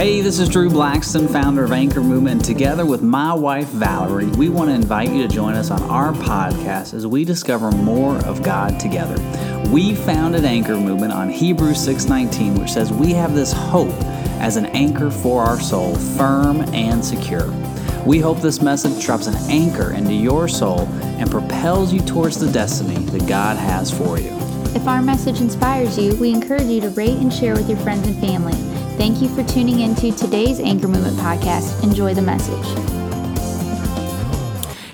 Hey, this is Drew Blackston, founder of Anchor Movement, and together with my wife Valerie, we want to invite you to join us on our podcast as we discover more of God together. We founded Anchor Movement on Hebrews 6:19, which says we have this hope as an anchor for our soul, firm and secure. We hope this message drops an anchor into your soul and propels you towards the destiny that God has for you. If our message inspires you, we encourage you to rate and share with your friends and family. Thank you for tuning into today's Anchor Movement podcast. Enjoy the message.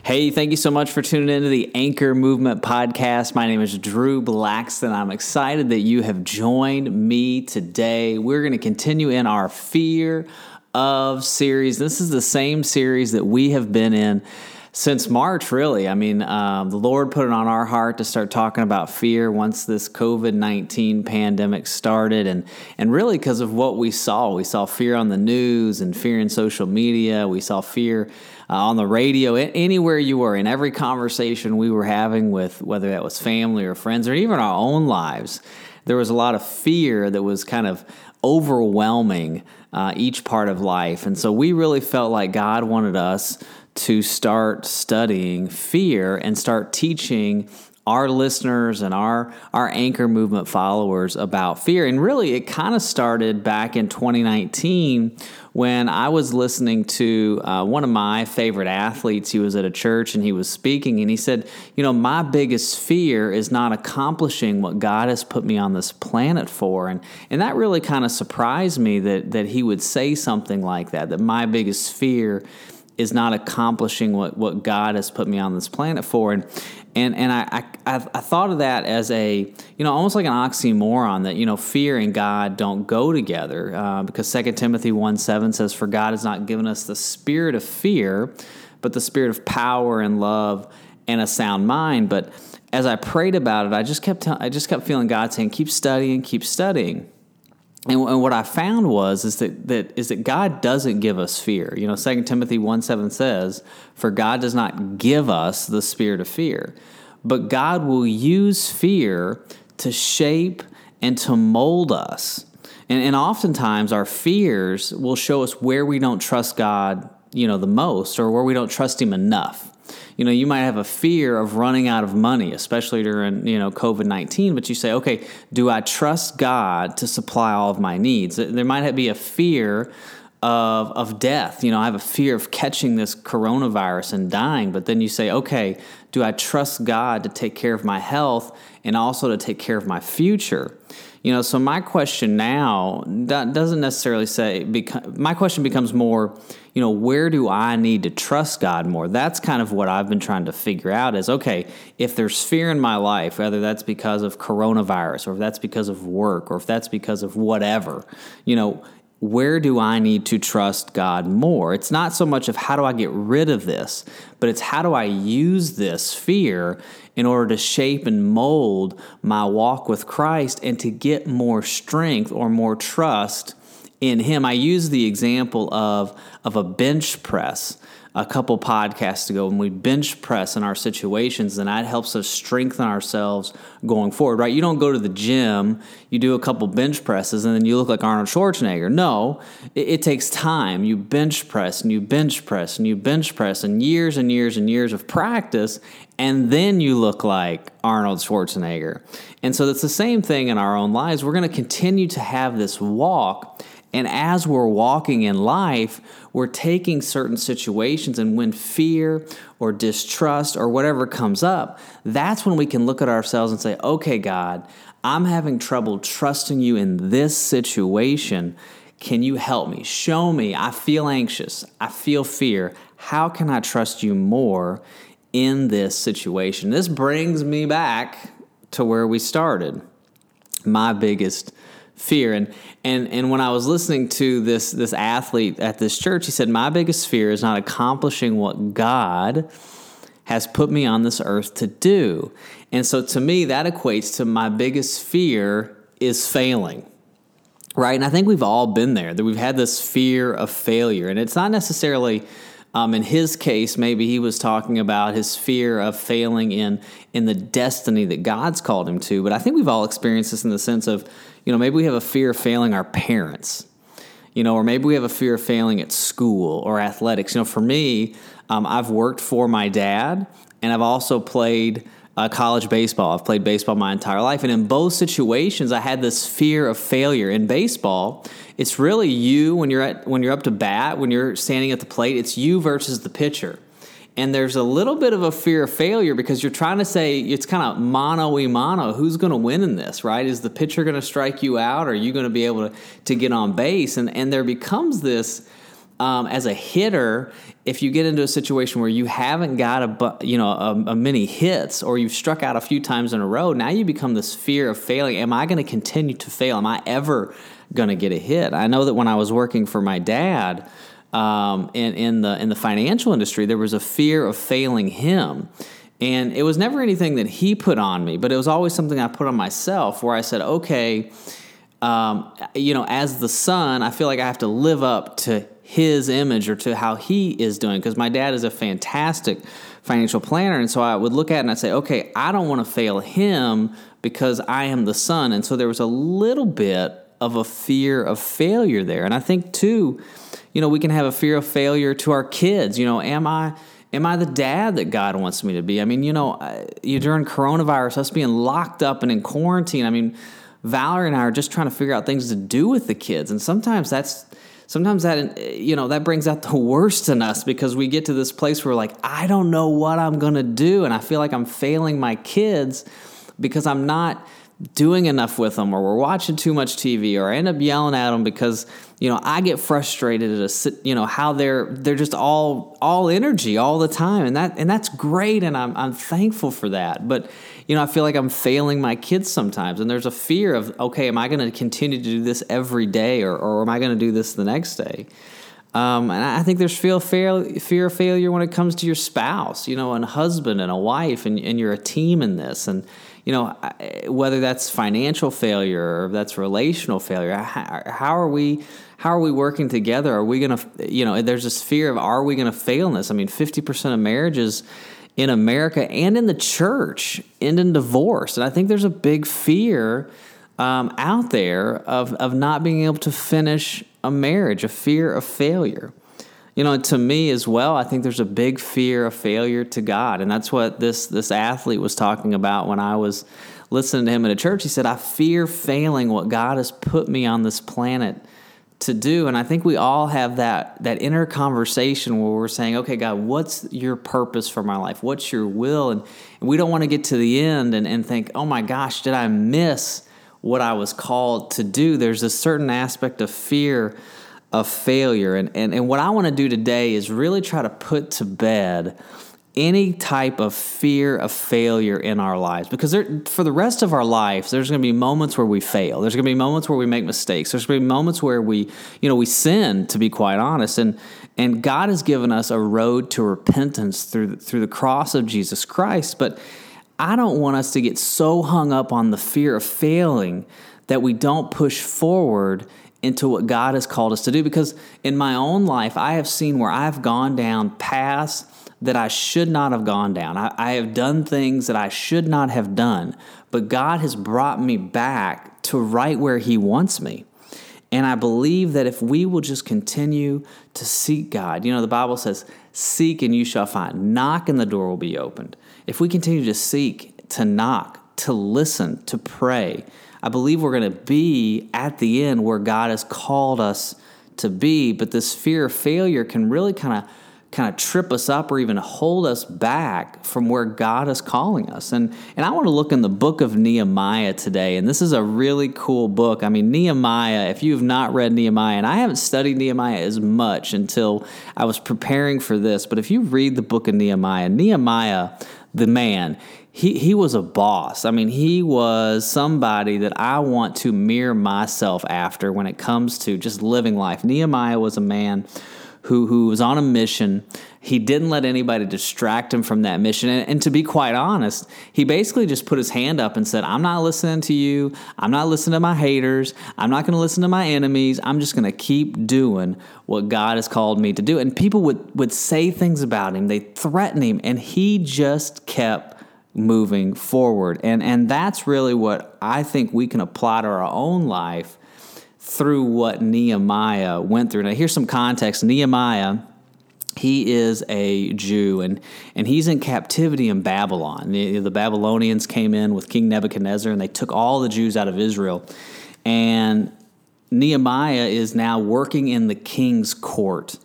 Hey, thank you so much for tuning into the Anchor Movement podcast. My name is Drew Blackston. I'm excited that you have joined me today. We're going to continue in our Fear of series. This is the same series that we have been in since March, really. I mean, um, the Lord put it on our heart to start talking about fear once this COVID 19 pandemic started. And, and really, because of what we saw, we saw fear on the news and fear in social media. We saw fear uh, on the radio, anywhere you were, in every conversation we were having with whether that was family or friends or even our own lives. There was a lot of fear that was kind of overwhelming uh, each part of life. And so we really felt like God wanted us to start studying fear and start teaching our listeners and our our anchor movement followers about fear. And really it kind of started back in 2019 when i was listening to uh, one of my favorite athletes. He was at a church and he was speaking and he said you know my biggest fear is not accomplishing what god has put me on this planet for. And and that really kind of surprised me that that he would say something like that that my biggest fear is not accomplishing what, what God has put me on this planet for. And and and I, I I thought of that as a you know almost like an oxymoron that you know fear and God don't go together uh, because Second Timothy one seven says for God has not given us the spirit of fear, but the spirit of power and love and a sound mind. But as I prayed about it, I just kept I just kept feeling God saying keep studying, keep studying. And, and, what I found was is that, that is that God doesn't give us fear. You know, 2 Timothy 1 7 says, For God does not give us the spirit of fear, but God will use fear to shape and to mold us. And, and oftentimes our fears will show us where we don't trust God, you know, the most or where we don't trust Him enough you know you might have a fear of running out of money especially during you know covid-19 but you say okay do i trust god to supply all of my needs? There might be a fear of, of death. You know i have a fear of catching this coronavirus and dying but then you say okay do i trust god to take care of my health and also to take care of my future you know so my question now doesn't necessarily say my question becomes more you know where do i need to trust god more? That's kind of what i've been trying to figure out is okay if there's fear in my life whether that's because of coronavirus or if that's because of work or if that's because of whatever you know where do I need to trust God more? It's not so much of how do I get rid of this, but it's how do I use this fear in order to shape and mold my walk with Christ and to get more strength or more trust in Him. I use the example of, of a bench press a couple podcasts ago when we bench press in our situations, and that helps us strengthen ourselves going forward, right? You don't go to the gym, you do a couple bench presses, and then you look like Arnold Schwarzenegger. No, it, it takes time. You bench press and you bench press and you bench press, and years and years and years of practice, and then you look like Arnold Schwarzenegger. And so it's the same thing in our own lives. We're going to continue to have this walk and as we're walking in life, we're taking certain situations, and when fear or distrust or whatever comes up, that's when we can look at ourselves and say, okay, God, I'm having trouble trusting you in this situation. Can you help me? Show me. I feel anxious. I feel fear. How can I trust you more in this situation? This brings me back to where we started. My biggest fear. And and and when I was listening to this this athlete at this church, he said, "My biggest fear is not accomplishing what God has put me on this earth to do." And so to me, that equates to my biggest fear is failing. Right? And I think we've all been there. That we've had this fear of failure, and it's not necessarily um, in his case, maybe he was talking about his fear of failing in in the destiny that God's called him to. But I think we've all experienced this in the sense of, you know, maybe we have a fear of failing our parents. you know, or maybe we have a fear of failing at school or athletics. You know, for me, um, I've worked for my dad, and I've also played uh, college baseball. I've played baseball my entire life, and in both situations, I had this fear of failure. In baseball, it's really you when you're at when you're up to bat, when you're standing at the plate. It's you versus the pitcher and there's a little bit of a fear of failure because you're trying to say it's kind of mano y mano. Who's going to win in this, right? Is the pitcher going to strike you out? Or are you going to be able to, to get on base? And, and there becomes this um, as a hitter, if you get into a situation where you haven't got a you know a, a, many hits or you've struck out a few times in a row, now you become this fear of failing. Am I going to continue to fail? Am I ever going to get a hit? I know that when I was working for my dad um, in, in the in the financial industry, there was a fear of failing him. And it was never anything that he put on me, but it was always something I put on myself where I said, okay, um, you know, as the son, I feel like I have to live up to his image or to how he is doing because my dad is a fantastic financial planner. And so I would look at it and I'd say, okay, I don't want to fail him because I am the son. And so there was a little bit of a fear of failure there. And I think, too, you know, we can have a fear of failure to our kids. You know, am I am I the dad that God wants me to be? I mean, you know, you during coronavirus, us being locked up and in quarantine. I mean, Valerie and I are just trying to figure out things to do with the kids, and sometimes that's sometimes that uh, you know that brings out the worst in us because we get to this place where like I don't know what I'm gonna do, and I feel like I'm failing my kids because I'm not doing enough with them or we're watching too much TV or I end up yelling at them because you know I get frustrated at a you know how they're they're just all all energy all the time. And that and that's great and I'm I'm thankful for that. But you know I feel like I'm failing my kids sometimes and there's a fear of okay am I going to continue to do this every day or, or am I going to do this the next day um, and I think there's fear, fear of failure when it comes to your spouse, you know, and a husband and a wife, and, and you're a team in this. And you know, whether that's financial failure or that's relational failure, how, are we? How are we working together? Are we going to, you know, there's this fear of are we going to fail in this? I mean, 50% of marriages in America and in the church end in divorce. And I think there's a big fear um, out there of, of not being able to finish a marriage, a fear of failure you know, to me as well, I think there's a big fear of failure to God, and that's what this this athlete was talking about when I was listening to him at a church. He said, "I fear failing what God has put me on this planet to do." And I think we all have that that inner conversation where we're saying, "Okay, God, what's your purpose for my life? What's your will?" And, and we don't want to get to the end and, and think, "Oh my gosh, did I miss what I was called to do?" There's a certain aspect of fear of failure. And, and, and what I want to do today is really try to put to bed any type of fear of failure in our lives because there, for the rest of our lives there's going to be moments where we fail there's going to be moments where we make mistakes there's going to be moments where we you know we sin to be quite honest and and God has given us a road to repentance through through the cross of Jesus Christ but I don't want us to get so hung up on the fear of failing that we don't push forward into what God has called us to do. Because in my own life, I have seen where I've gone down paths that I should not have gone down. I, I, have done things that I should not have done, but God has brought me back to right where He wants me. And I believe that if we will just continue to seek God, you know, the Bible says, Seek and you shall find, knock and the door will be opened. If we continue to seek, to knock, to listen, to pray, I believe we're going to be at the end where God has called us to be. But this fear of failure can really kind of kind of trip us up or even hold us back from where God is calling us. And and I want to look in the book of Nehemiah today. And this is a really cool book. I mean, Nehemiah, if you have not read Nehemiah, and I haven't studied Nehemiah as much until I was preparing for this, but if you read the book of Nehemiah, Nehemiah, the man, he, he was a boss. I mean, he was somebody that I want to mirror myself after when it comes to just living life. Nehemiah was a man who, who was on a mission. He didn't let anybody distract him from that mission. And, and, to be quite honest, he basically just put his hand up and said, I'm not listening to you. I'm not listening to my haters. I'm not going to listen to my enemies. I'm just going to keep doing what God has called me to do. And people would, would say things about him, they threaten him, and he just kept moving forward. And, and that's really what I think we can apply to our own life through what Nehemiah went through. Now, here's some context Nehemiah he is a Jew and, and he's in captivity in Babylon. The, the, Babylonians came in with King Nebuchadnezzar and they took all the Jews out of Israel. And Nehemiah is now working in the king's court.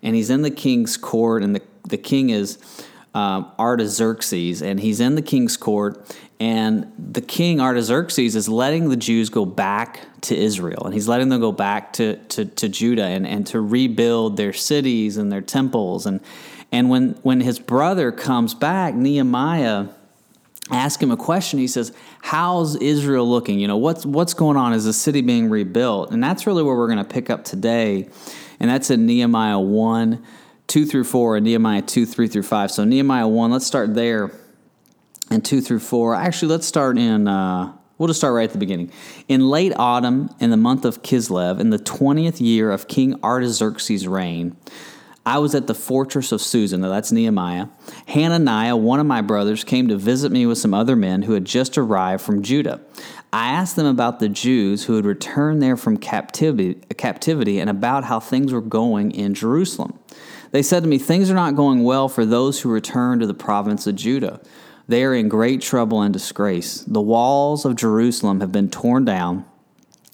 And he's in the king's court, and the, the king is um, Artaxerxes, and he's in the king's court. And the king Artaxerxes is letting the Jews go back to Israel, and he's letting them go back to, to, to Judah and, and to rebuild their cities and their temples. And, and when, when his brother comes back, Nehemiah asks him a question. He says, How's Israel looking? You know, what's, what's going on? Is the city being rebuilt? And that's really where we're going to pick up today. And that's in Nehemiah 1, 2 through 4, and Nehemiah 2, 3 through 5. So, Nehemiah 1, let's start there and 2 through 4. Actually, let's start in, uh, we'll just start right at the beginning. In late autumn, in the month of Kislev, in the 20th year of King Artaxerxes' reign, I was at the fortress of Susan. Now that's Nehemiah. Hananiah, one of my brothers, came to visit me with some other men who had just arrived from Judah. I asked them about the Jews who had returned there from captivity, captivity and about how things were going in Jerusalem. They said to me, Things are not going well for those who return to the province of Judah. They are in great trouble and disgrace. The walls of Jerusalem have been torn down,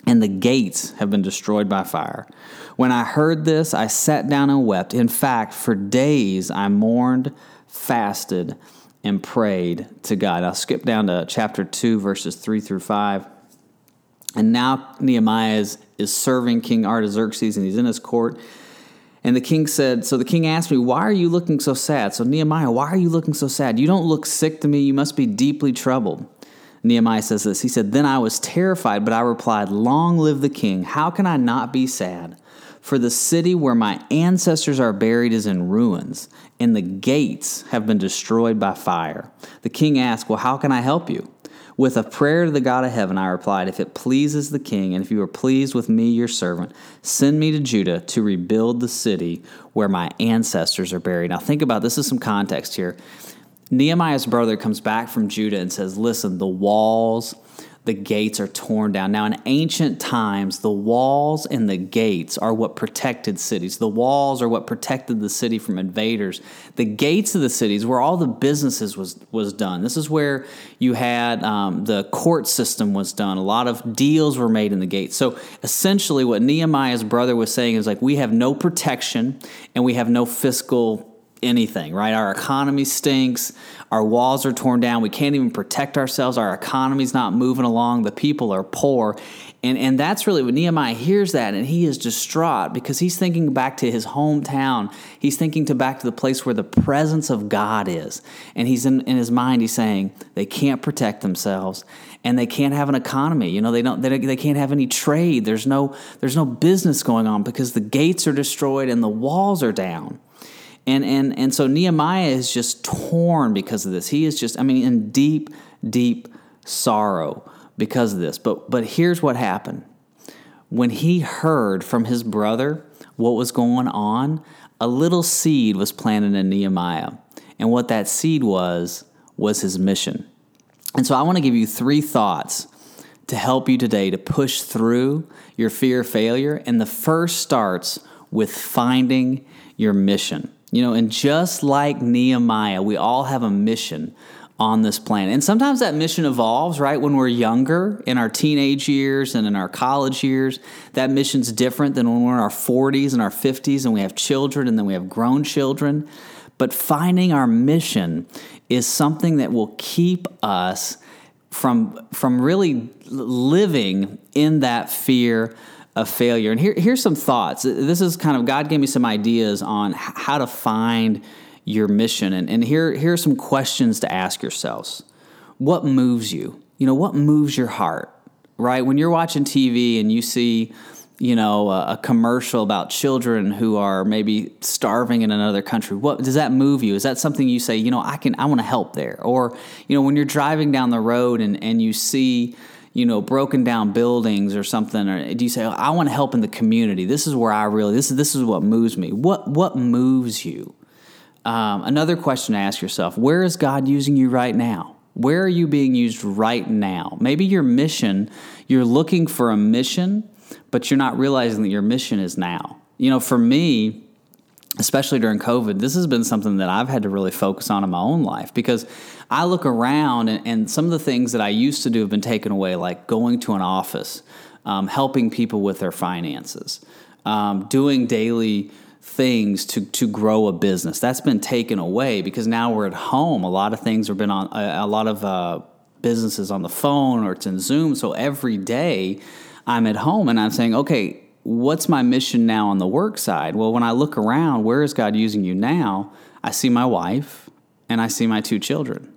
and the gates have been destroyed by fire. When I heard this, I sat down and wept. In fact, for days I mourned, fasted, and prayed to God. I'll skip down to chapter 2, verses 3 through 5. And now Nehemiah is, is serving King Artaxerxes, and he's in his court. And the king said, So the king asked me, Why are you looking so sad? So, Nehemiah, why are you looking so sad? You don't look sick to me. You must be deeply troubled. Nehemiah says this. He said, Then I was terrified, but I replied, Long live the king. How can I not be sad? For the city where my ancestors are buried is in ruins, and the gates have been destroyed by fire. The king asked, Well, how can I help you? With a prayer to the God of heaven, I replied, If it pleases the king, and if you are pleased with me, your servant, send me to Judah to rebuild the city where my ancestors are buried. Now, think about this is some context here. Nehemiah's brother comes back from Judah and says, Listen, the walls the gates are torn down. Now, in ancient times, the walls and the gates are what protected cities. The walls are what protected the city from invaders. The gates of the cities, where all the businesses was was done. This is where you had um, the court system was done. A lot of deals were made in the gates. So, essentially, what Nehemiah's brother was saying is like, we have no protection and we have no fiscal anything, right? Our economy stinks. Our walls are torn down. We can't even protect ourselves. Our economy's not moving along. The people are poor. And, and that's really what Nehemiah hears that, and he is distraught because he's thinking back to his hometown. He's thinking to back to the place where the presence of God is. And he's in, in his mind, he's saying they can't protect themselves and they can't have an economy. You know, they don't they, they can't have any trade. There's no there's no business going on because the gates are destroyed and the walls are down. And, and, and so Nehemiah is just torn because of this. He is just, I mean, in deep, deep sorrow because of this. But, but here's what happened. When he heard from his brother what was going on, a little seed was planted in Nehemiah. And what that seed was, was his mission. And so I want to give you three thoughts to help you today to push through your fear of failure. And the first starts with finding your mission. You know, and just like Nehemiah, we all have a mission on this planet. And sometimes that mission evolves, right? When we're younger, in our teenage years and in our college years, that mission's different than when we're in our 40s and our 50s and we have children and then we have grown children. But finding our mission is something that will keep us from, from really living in that fear of failure. And here, here's some thoughts. This is kind of God gave me some ideas on how to find your mission. And, and here, here are some questions to ask yourselves. What moves you? You know, what moves your heart, right? When you're watching TV and you see, you know, a, a commercial about children who are maybe starving in another country, what does that move you? Is that something you say, you know, I can, I want to help there? Or, you know, when you're driving down the road and, and you see, you know, broken down buildings or something, or do you say, I want to help in the community? This is where I really this is this is what moves me. What what moves you? Um, another question to ask yourself: Where is God using you right now? Where are you being used right now? Maybe your mission, you're looking for a mission but you're not realizing that your mission is now. You know, for me, especially during COVID, this has been something that I've had to really focus on in my own life because I look around and, and some of the things that I used to do have been taken away, like going to an office, um, helping people with their finances, um, doing daily things to to grow a business. That's been taken away because now we're at home. A lot of things have been on a, a lot of uh, businesses on the phone or it's in Zoom. So every day I'm at home and I'm saying, okay, what's my mission now on the work side? Well, when I look around, where is God using you now? I see my wife and I see my two children.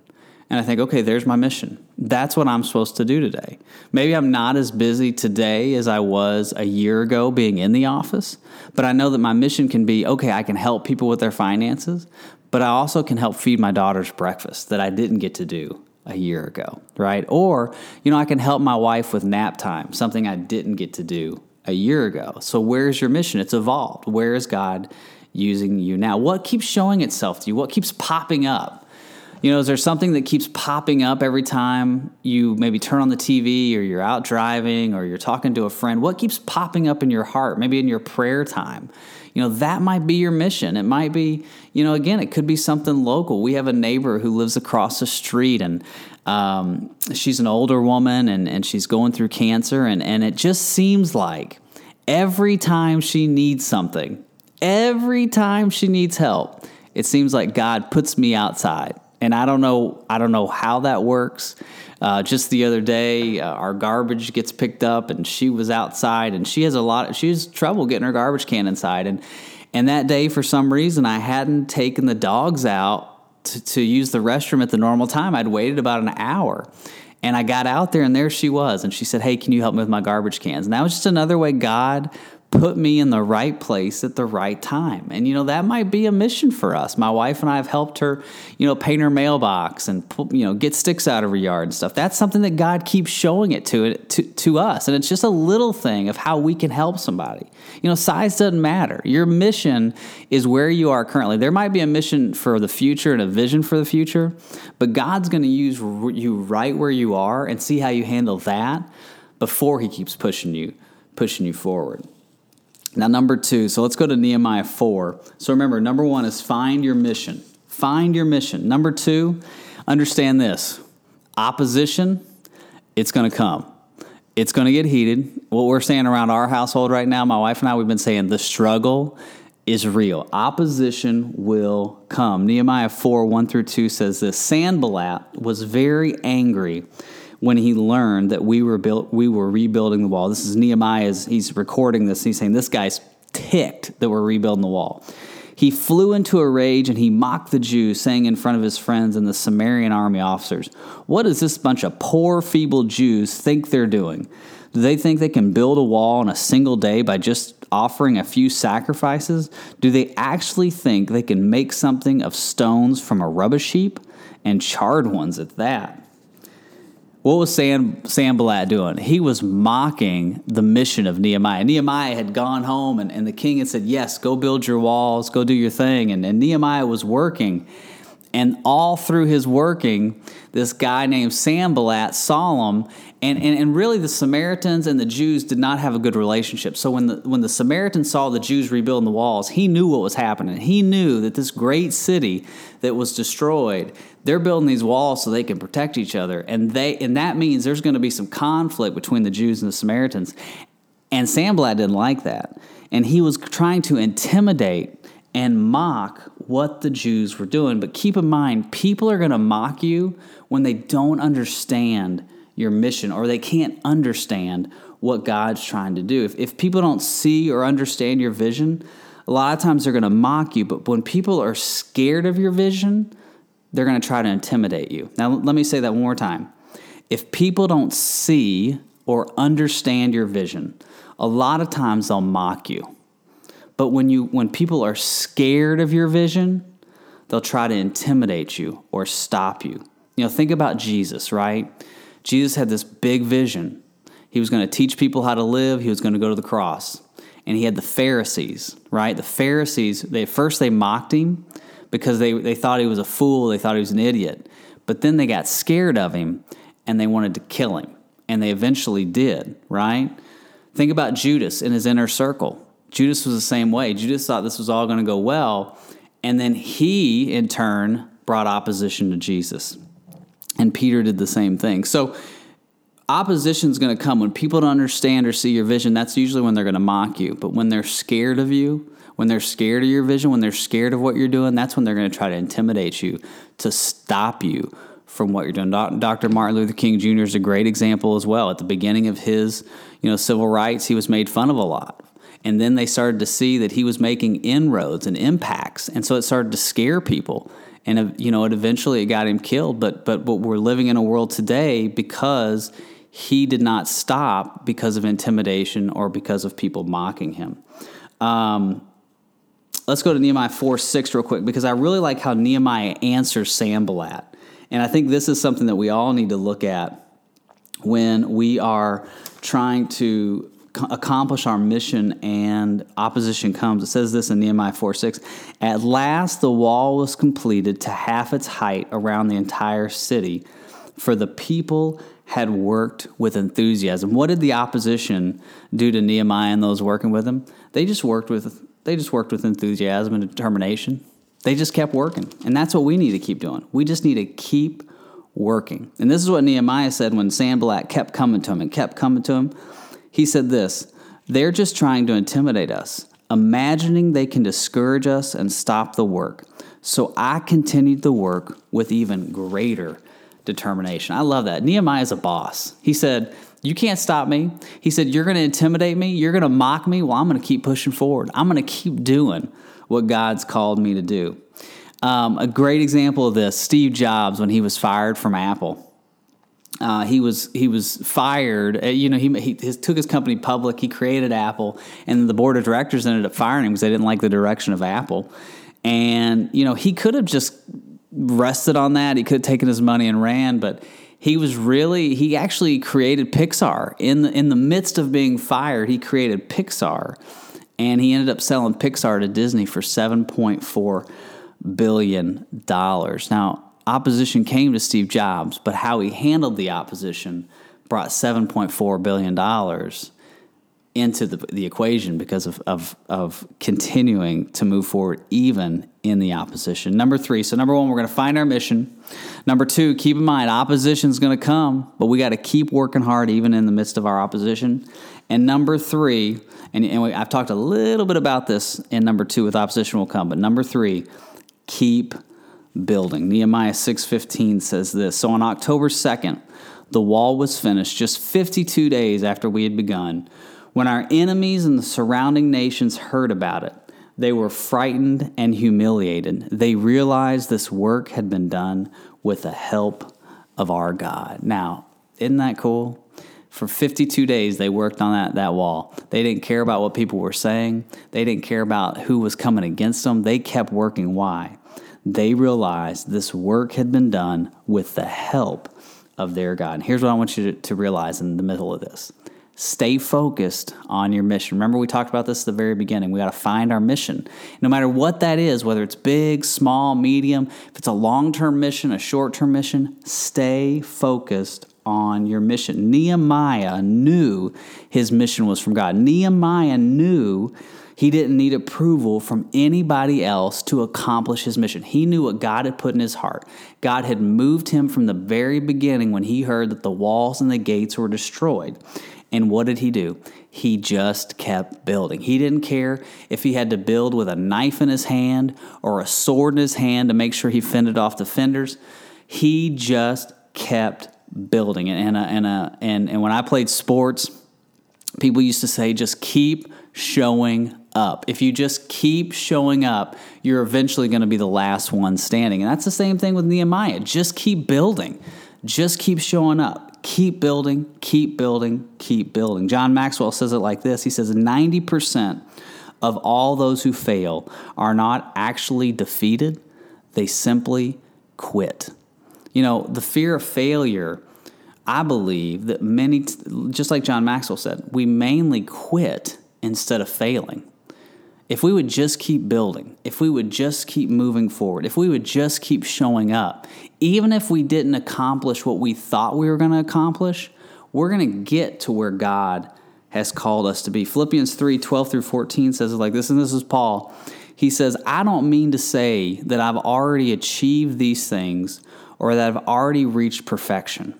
And I think, okay, there's my mission. That's what I'm supposed to do today. Maybe I'm not as busy today as I was a year ago being in the office, but I know that my mission can be okay, I can help people with their finances, but I also can help feed my daughter's breakfast that I didn't get to do a year ago, right? Or, you know, I can help my wife with nap time, something I didn't get to do a year ago. So, where's your mission? It's evolved. Where is God using you now? What keeps showing itself to you? What keeps popping up? You know, is there something that keeps popping up every time you maybe turn on the TV or you're out driving or you're talking to a friend? What keeps popping up in your heart, maybe in your prayer time? You know, that might be your mission. It might be, you know, again, it could be something local. We have a neighbor who lives across the street and um, she's an older woman and, and she's going through cancer. And, and it just seems like every time she needs something, every time she needs help, it seems like God puts me outside. And I don't know, I don't know how that works. Uh, just the other day, uh, our garbage gets picked up, and she was outside, and she has a lot. She has trouble getting her garbage can inside, and and that day, for some reason, I hadn't taken the dogs out to, to use the restroom at the normal time. I'd waited about an hour. And I got out there and there she was. And she said, Hey, can you help me with my garbage cans? And that was just another way God put me in the right place at the right time. And, you know, that might be a mission for us. My wife and I have helped her, you know, paint her mailbox and, you know, get sticks out of her yard and stuff. That's something that God keeps showing it to it to, to us. And it's just a little thing of how we can help somebody. You know, size doesn't matter. Your mission is where you are currently. There might be a mission for the future and a vision for the future, but God's going to use you right where you are and see how you handle that before he keeps pushing you pushing you forward. Now, number two, so let's go to Nehemiah 4. So remember, number one is find your mission. Find your mission. Number two, understand this opposition, it's going to come. It's going to get heated. What we're saying around our household right now, my wife and I, we've been saying the struggle is real. Opposition will come. Nehemiah 4 1 through 2 says this Sanballat was very angry when he learned that we were built, we were rebuilding the wall. This is Nehemiah's. He's recording this. He's saying this guy's ticked that we're rebuilding the wall. He flew into a rage and he mocked the Jews, saying in front of his friends and the Samaritan army officers, What does this bunch of poor, feeble Jews think they're doing? Do they think they can build a wall in a single day by just offering a few sacrifices? Do they actually think they can make something of stones from a rubbish heap and charred ones at that? What was Sam Sanballat doing? He was mocking the mission of Nehemiah. Nehemiah had gone home and, and the king had said, Yes, go build your walls, go do your thing. And, and Nehemiah was working. And all through his working, this guy named Sanballat saw him. And, and, and really, the Samaritans and the Jews did not have a good relationship. So when the, when the Samaritans saw the Jews rebuilding the walls, he knew what was happening. He knew that this great city that was destroyed, they're building these walls so they can protect each other. And, they, and that means there's going to be some conflict between the Jews and the Samaritans. And Sanballat didn't like that. And he was trying to intimidate and mock what the Jews were doing. But keep in mind, people are going to mock you when they don't understand your mission or they can't understand what God's trying to do. If, if people don't see or understand your vision, a lot of times they're going to mock you. But when people are scared of your vision, they're going to try to intimidate you. Now, let me say that one more time. If people don't see or understand your vision, a lot of times they'll mock you. But when you when people are scared of your vision, they'll try to intimidate you or stop you. You know, think about Jesus, right? Jesus had this big vision. He was going to teach people how to live, he was going to go to the cross. And he had the Pharisees, right? The Pharisees, they first they mocked him because they, they thought he was a fool, they thought he was an idiot. But then they got scared of him and they wanted to kill him. And they eventually did, right? Think about Judas in his inner circle. Judas was the same way. Judas thought this was all going to go well, and then he, in turn, brought opposition to Jesus. And Peter did the same thing. So, opposition is going to come when people don't understand or see your vision. That's usually when they're going to mock you. But when they're scared of you, when they're scared of your vision, when they're scared of what you're doing, that's when they're going to try to intimidate you to stop you from what you're doing. Dr. Martin Luther King Jr. is a great example as well. At the beginning of his, you know, civil rights, he was made fun of a lot. And then they started to see that he was making inroads and impacts, and so it started to scare people. And uh, you know, it eventually it got him killed. But but but we're living in a world today because he did not stop because of intimidation or because of people mocking him. Um, let's go to Nehemiah 4 6 real quick because I really like how Nehemiah answers Sanballat. And I think this is something that we all need to look at when we are trying to accomplish our mission and opposition comes. It says this in Nehemiah 4 6. At last the wall was completed to half its height around the entire city, for the people had worked with enthusiasm. What did the opposition do to Nehemiah and those working with him? They just worked with they just worked with enthusiasm and determination. They just kept working. And that's what we need to keep doing. We just need to keep working. And this is what Nehemiah said when Sanballat kept coming to him and kept coming to him. He said this They're just trying to intimidate us, imagining they can discourage us and stop the work. So I continued the work with even greater determination. I love that. Nehemiah is a boss. He said, You can't stop me. He said, You're going to intimidate me. You're going to mock me. Well, I'm going to keep pushing forward. I'm going to keep doing what God's called me to do. Um, a great example of this Steve Jobs, when he was fired from Apple. Uh, he was he was fired. Uh, you know, he, he his, took his company public. He created Apple, and the board of directors ended up firing him because they didn't like the direction of Apple. And you know, he could have just rested on that. He could have taken his money and ran, but he was really he actually created Pixar in the in the midst of being fired. He created Pixar, and he ended up selling Pixar to Disney for seven point four billion dollars. Now, opposition came to Steve Jobs, but how he handled the opposition brought seven point four billion dollars into the, the equation because of, of, of continuing to move forward even in the opposition. Number three, so number one, we're going to find our mission. Number two, keep in mind, opposition is going to come, but we got to keep working hard even in the midst of our opposition. And number three, and, and we, I've talked a little bit about this in number two with opposition will come, but number three, keep building. Nehemiah 6:15 says this. So on October 2nd, the wall was finished just 52 days after we had begun. When our enemies and the surrounding nations heard about it, they were frightened and humiliated. They realized this work had been done with the help of our God. Now, isn't that cool? For 52 days, they worked on that, that wall. They didn't care about what people were saying, they didn't care about who was coming against them. They kept working. Why? They realized this work had been done with the help of their God. And here's what I want you to, realize in the middle of this Stay focused on your mission. Remember, we talked about this at the very beginning. We got to find our mission. No matter what that is, whether it's big, small, medium, if it's a long term mission, a short term mission, stay focused on your mission. Nehemiah knew his mission was from God. Nehemiah knew he didn't need approval from anybody else to accomplish his mission. He knew what God had put in his heart. God had moved him from the very beginning when he heard that the walls and the gates were destroyed. And what did he do? He just kept building. He didn't care if he had to build with a knife in his hand or a sword in his hand to make sure he fended off the fenders. He just kept building. And, and, and, uh, and, and when I played sports, people used to say, just keep showing up. If you just keep showing up, you're eventually going to be the last one standing. And that's the same thing with Nehemiah. Just keep building, just keep showing up keep building, keep building, keep building. John Maxwell says it like this He says, 90% of all those who fail are not actually defeated, they simply quit. You know, the fear of failure, I believe that many, just like John Maxwell said, we mainly quit instead of failing if we would just keep building, if we would just keep moving forward, if we would just keep showing up, even if we didn't accomplish what we thought we were going to accomplish, we're going to get to where God has called us to be. Philippians 3 12 through 14 says it like this, and this is Paul. He says, I don't mean to say that I've already achieved these things or that I've already reached perfection.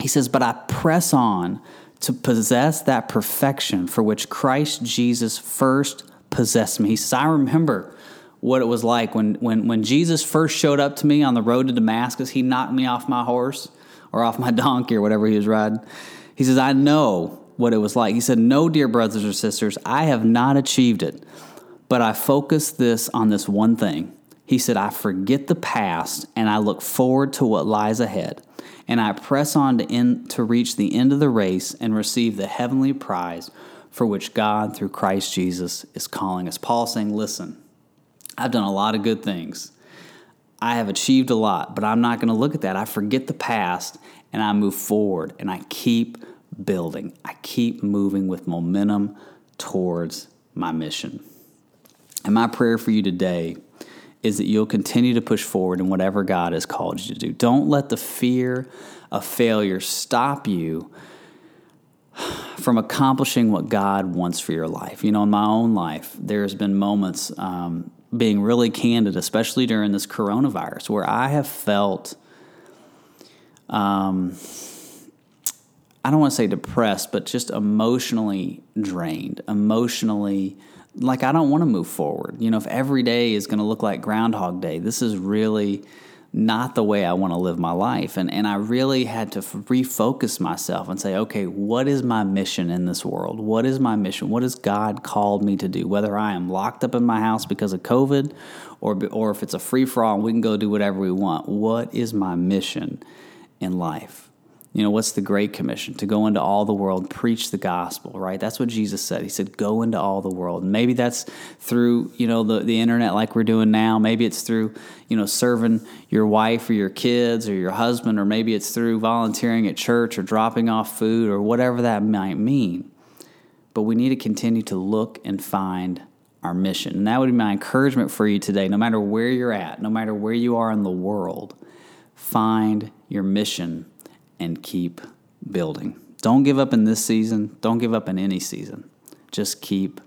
He says, but I press on to possess that perfection for which Christ Jesus first possessed me. He says, I remember what it was like when, when, when Jesus first showed up to me on the road to Damascus. He knocked me off my horse or off my donkey or whatever he was riding. He says, I know what it was like. He said, No, dear brothers or sisters, I have not achieved it, but I focus this on this one thing. He said, I forget the past and I look forward to what lies ahead. And I press on to, end, to reach the end of the race and receive the heavenly prize for which God, through Christ Jesus, is calling us. Paul saying, Listen, I've done a lot of good things. I have achieved a lot, but I'm not going to look at that. I forget the past and I move forward and I keep building. I keep moving with momentum towards my mission. And my prayer for you today is that you'll continue to push forward in whatever God has called you to do. Don't let the fear of failure stop you from accomplishing what God wants for your life. You know, in my own life, there's been moments, um, being really candid, especially during this coronavirus, where I have felt. Um, I don't want to say depressed, but just emotionally drained, emotionally like I don't want to move forward. You know, if every day is going to look like Groundhog Day, this is really not the way I want to live my life. And and I really had to refocus myself and say, okay, what is my mission in this world? What is my mission? What has God called me to do? Whether I am locked up in my house because of COVID, or or if it's a free for all and we can go do whatever we want. What is my mission in life? You know, what's the Great Commission? To go into all the world, preach the gospel, right? That's what Jesus said. He said, go into all the world. And maybe that's through, you know, the, the internet like we're doing now. Maybe it's through, you know, serving your wife or your kids or your husband, or maybe it's through volunteering at church or dropping off food or whatever that might mean. But we need to continue to look and find our mission. And that would be my encouragement for you today, no matter where you're at, no matter where you are in the world, find your mission and keep building. Don't give up in this season. Don't give up in any season. Just keep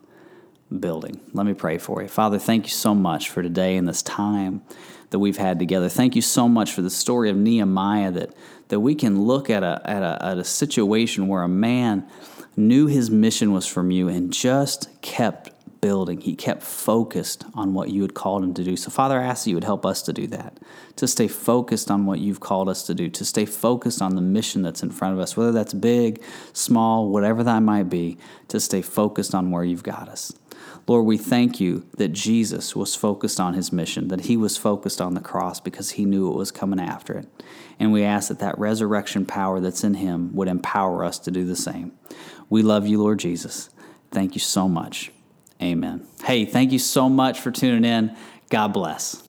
building. Let me pray for you. Father, thank you so much for today and this time that we've had together. Thank you so much for the story of Nehemiah that, that we can look at a, at, a, at a situation where a man knew his mission was from you and just kept building. He kept focused on what you had called him to do. So, Father, I ask that you would help us to do that, to stay focused on what you've called us to do, to stay focused on the mission that's in front of us, whether that's big, small, whatever that might be, to stay focused on where you've got us. Lord, we thank you that Jesus was focused on his mission, that he was focused on the cross because he knew it was coming after it. And we ask that that resurrection power that's in him would empower us to do the same. We love you, Lord Jesus. Thank you so much. Amen. Hey, thank you so much for tuning in. God bless.